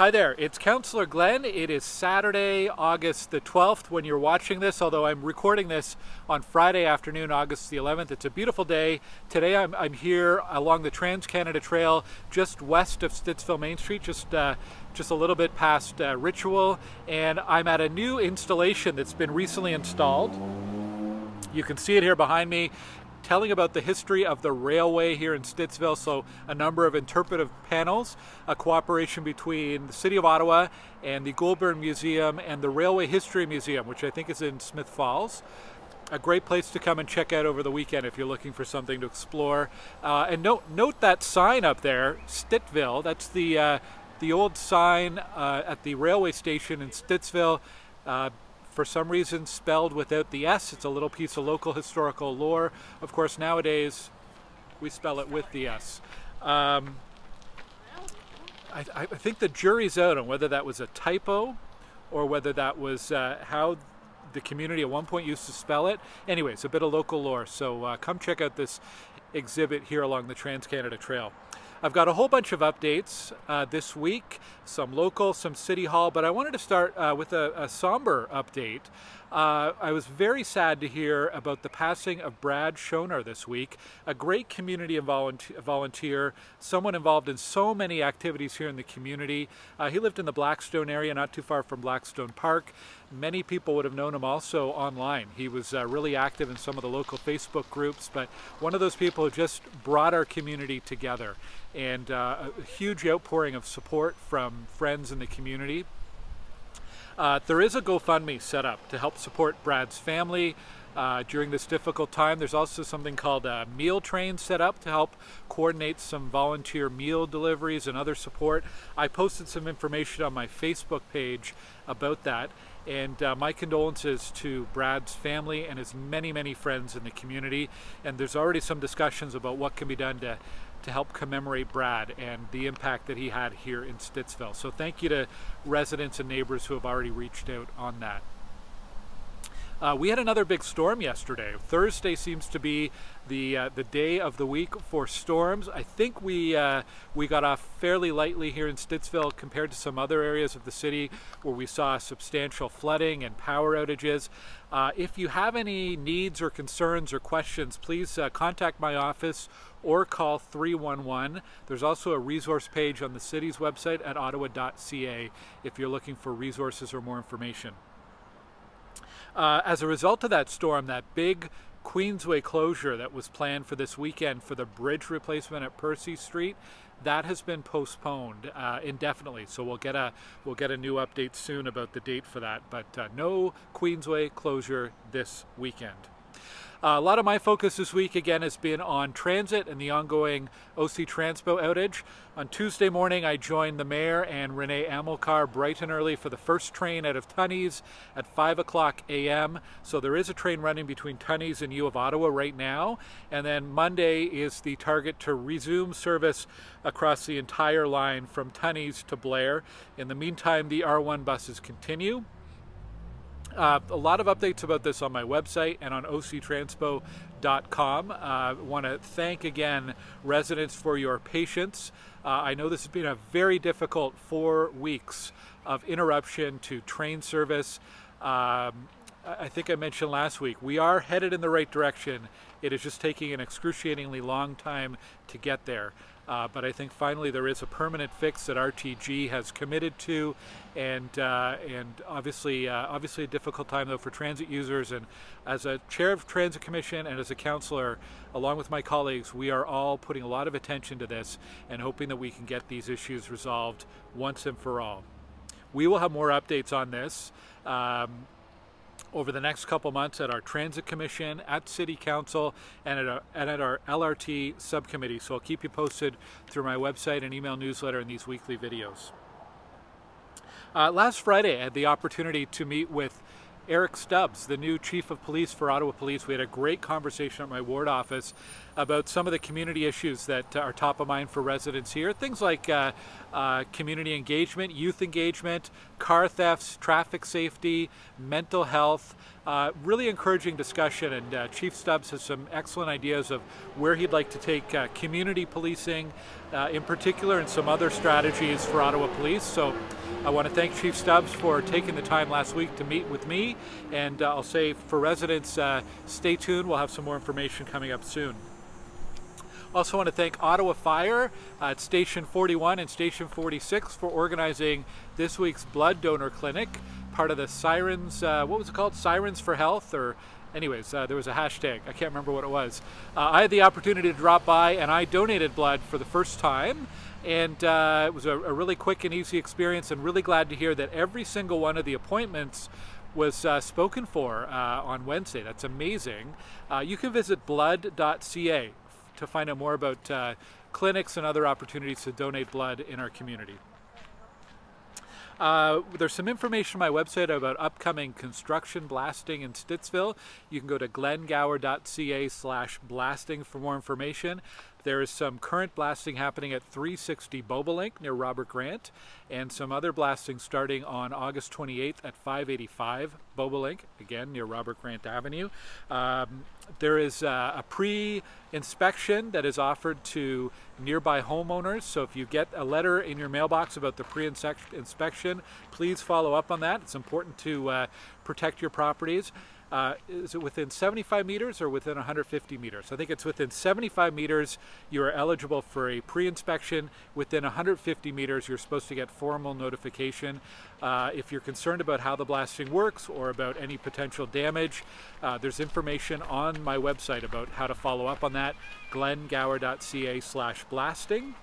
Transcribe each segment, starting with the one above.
Hi there, it's Councillor Glen. It is Saturday, August the 12th when you're watching this, although I'm recording this on Friday afternoon, August the 11th. It's a beautiful day. Today I'm, I'm here along the Trans-Canada Trail just west of Stittsville Main Street, just, uh, just a little bit past uh, Ritual, and I'm at a new installation that's been recently installed. You can see it here behind me telling about the history of the railway here in Stittsville. So a number of interpretive panels, a cooperation between the City of Ottawa and the Goulbourn Museum and the Railway History Museum, which I think is in Smith Falls. A great place to come and check out over the weekend if you're looking for something to explore. Uh, and note, note that sign up there, Stittville. That's the uh, the old sign uh, at the railway station in Stittsville. For some reason spelled without the S. It's a little piece of local historical lore. Of course, nowadays we spell it with the S. Um, I, I, think the jury's out on whether that was a typo or whether that was uh, how the community at one point used to spell it. Anyways, a bit of local lore. So uh, come check out this exhibit here along the Trans-Canada Trail. I've got a whole bunch of updates uh, this week, some local, some city hall, but I wanted to start uh, with a, a, somber update. Uh, I was very sad to hear about the passing of Brad Schoenherr this week, a great community volunteer, someone involved in so many activities here in the community. Uh, he lived in the Blackstone area, not too far from Blackstone Park. Many people would have known him also online. He was uh, really active in some of the local Facebook groups, but one of those people who just brought our community together and uh, a huge outpouring of support from friends in the community. Uh, there is a GoFundMe set up to help support Brad's family uh, during this difficult time. There's also something called a meal train set up to help coordinate some volunteer meal deliveries and other support. I posted some information on my Facebook page about that. And uh, my condolences to Brad's family and his many, many friends in the community. And there's already some discussions about what can be done to to help commemorate Brad and the impact that he had here in Stittsville. So thank you to residents and neighbors who have already reached out on that. Uh, we had another big storm yesterday. Thursday seems to be the uh, the day of the week for storms. I think we uh, we got off fairly lightly here in Stittsville compared to some other areas of the city where we saw substantial flooding and power outages. Uh, if you have any needs or concerns or questions, please uh, contact my office or call 311. There's also a resource page on the city's website at ottawa.ca if you're looking for resources or more information. Uh, as a result of that storm, that big Queensway closure that was planned for this weekend for the bridge replacement at Percy Street, that has been postponed uh, indefinitely. So we'll get a we'll get a new update soon about the date for that. But uh, no Queensway closure this weekend. Uh, a lot of my focus this week again has been on transit and the ongoing OC Transpo outage. On Tuesday morning, I joined the mayor and Renee Amilcar bright and early for the first train out of Tunney's at 5 o'clock a.m. So there is a train running between Tunney's and U of Ottawa right now. And then Monday is the target to resume service across the entire line from Tunney's to Blair. In the meantime, the R1 buses continue. Uh, a lot of updates about this on my website and on octranspo.com. I uh, want to thank again residents for your patience. Uh, I know this has been a very difficult four weeks of interruption to train service. Um, I think I mentioned last week, we are headed in the right direction. It is just taking an excruciatingly long time to get there. Uh, but I think finally there is a permanent fix that RTG has committed to, and uh, and obviously uh, obviously a difficult time though for transit users. And as a chair of Transit Commission and as a councillor, along with my colleagues, we are all putting a lot of attention to this and hoping that we can get these issues resolved once and for all. We will have more updates on this. Um, over the next couple months at our Transit Commission, at City Council, and at, our, and at our LRT subcommittee. So I'll keep you posted through my website and email newsletter and these weekly videos. Uh, last Friday, I had the opportunity to meet with Eric Stubbs, the new chief of police for Ottawa Police. We had a great conversation at my ward office about some of the community issues that are top of mind for residents here. Things like uh, uh, community engagement, youth engagement, car thefts, traffic safety, mental health. Uh, really encouraging discussion, and uh, Chief Stubbs has some excellent ideas of where he'd like to take uh, community policing, uh, in particular, and some other strategies for Ottawa Police. So I want to thank Chief Stubbs for taking the time last week to meet with me, and uh, I'll say for residents, uh, stay tuned. We'll have some more information coming up soon. Also want to thank Ottawa Fire at Station 41 and Station 46 for organizing this week's blood donor clinic, part of the Sirens, uh, what was it called? Sirens for Health or anyways, uh, there was a hashtag. I can't remember what it was. Uh, I had the opportunity to drop by and I donated blood for the first time. And uh, it was a, a, really quick and easy experience, and really glad to hear that every single one of the appointments was uh, spoken for uh, on Wednesday. That's amazing. Uh, you can visit blood.ca to find out more about clinics and other opportunities to donate blood in our community. Uh, there's some information on my website about upcoming construction blasting in Stittsville. You can go to glengower.ca slash blasting for more information. There is some current blasting happening at 360 Bobolink near Robert Grant, and some other blasting starting on August 28th at 585 Bobolink, again near Robert Grant Avenue. Um, there is uh, a pre inspection that is offered to nearby homeowners. So if you get a letter in your mailbox about the pre inspection, please follow up on that. It's important to uh, protect your properties. Uh, is it within 75 meters or within 150 meters? I think it's within 75 meters you are eligible for a pre-inspection. Within 150 meters you're supposed to get formal notification. Uh, if you're concerned about how the blasting works or about any potential damage, uh, there's information on my website about how to follow up on that, glengower.ca slash blasting.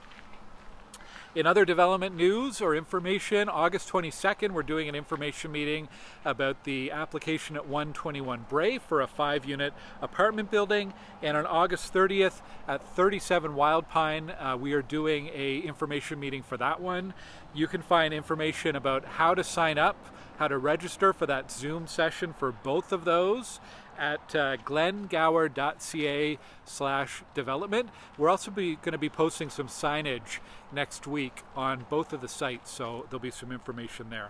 In other development news or information, August 22nd, we're doing an information meeting about the application at 121 Brae for a five unit apartment building. And on August 30th at 37 Wildpine, uh, we are doing a information meeting for that one. You can find information about how to sign up, how to register for that Zoom session for both of those at uh, glengower.ca slash development. We're also going to be posting some signage next week on both of the sites, so there'll be some information there.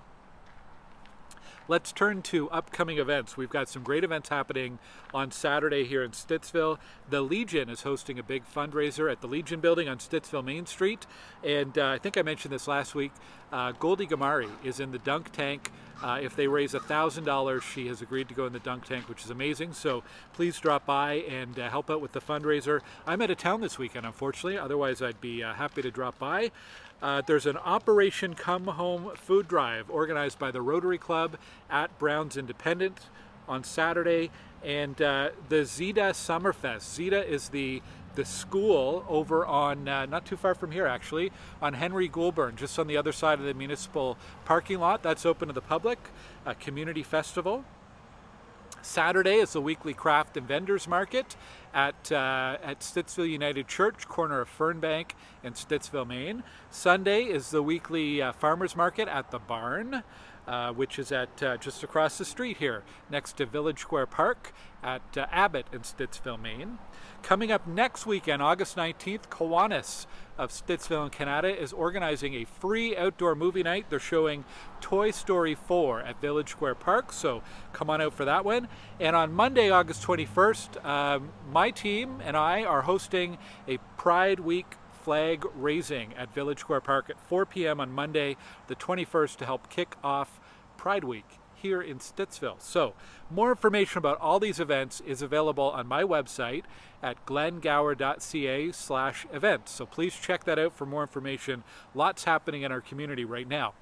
Let's turn to upcoming events. We've got some great events happening on Saturday here in Stittsville. The Legion is hosting a big fundraiser at the Legion Building on Stittsville Main Street. And uh, I think I mentioned this last week. Uh, Goldie Ghamari is in the dunk tank. Uh, if they raise $1,000, she has agreed to go in the dunk tank, which is amazing. So please drop by and uh, help out with the fundraiser. I'm out of town this weekend, unfortunately. Otherwise, I'd be uh, happy to drop by. Uh, there's an Operation Come Home food drive organized by the Rotary Club at Browns Independent on Saturday. And uh, the Zida Summerfest. Zida is the the school over on, uh, not too far from here actually, on Henry Goulburn, just on the other side of the municipal parking lot. That's open to the public, a community festival. Saturday is the weekly craft and vendors market at, uh, at Stittsville United Church, corner of Fernbank and Stittsville, Main. Sunday is the weekly uh, farmers market at the barn. Uh, which is at uh, just across the street here, next to Village Square Park at uh, Abbott in Stittsville, Main. Coming up next weekend, August 19th, Kiwanis of Stittsville and Canada is organizing a free outdoor movie night. They're showing Toy Story 4 at Village Square Park, so come on out for that one. And on Monday, August 21st, um, my team and I are hosting a Pride Week flag raising at Village Square Park at 4 p.m. on Monday, the 21st, to help kick off Pride Week here in Stittsville. So, more information about all these events is available on my website at glengower.ca slash events. So please check that out for more information. Lots happening in our community right now.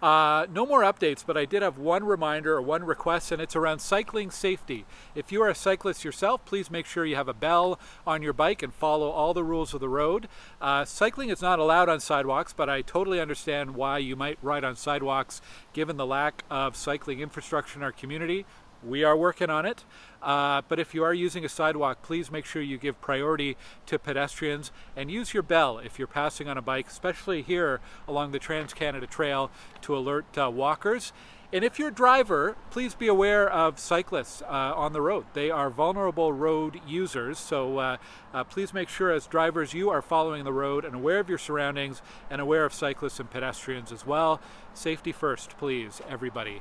Uh, no more updates, but I did have one reminder or one request, and it's around cycling safety. If you are a cyclist yourself, please make sure you have a bell on your bike and follow all the rules of the road. Uh, cycling is not allowed on sidewalks, but I totally understand why you might ride on sidewalks given the lack of cycling infrastructure in our community. We are working on it. Uh, but if you are using a sidewalk, please make sure you give priority to pedestrians and use your bell if you're passing on a bike, especially here along the Trans Canada Trail to alert uh, walkers. And if you're a driver, please be aware of cyclists uh, on the road. They are vulnerable road users, so uh, uh, please make sure as drivers you are following the road and aware of your surroundings and aware of cyclists and pedestrians as well. Safety first, please, everybody.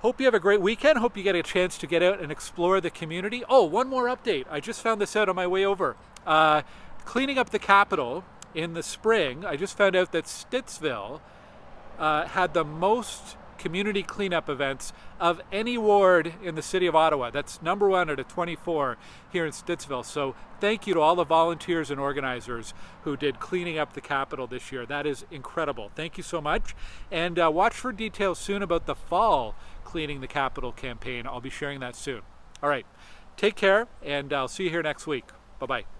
Hope you have a great weekend. Hope you get a chance to get out and explore the community. Oh, one more update. I just found this out on my way over. Uh, cleaning up the Capital in the spring, I just found out that Stittsville uh, had the most community cleanup events of any ward in the city of Ottawa. That's number one out of 24 here in Stittsville. So thank you to all the volunteers and organizers who did cleaning up the Capital this year. That is incredible. Thank you so much. And uh, watch for details soon about the fall cleaning the Capital campaign. I'll be sharing that soon. All right. Take care, and I'll see you here next week. Bye bye.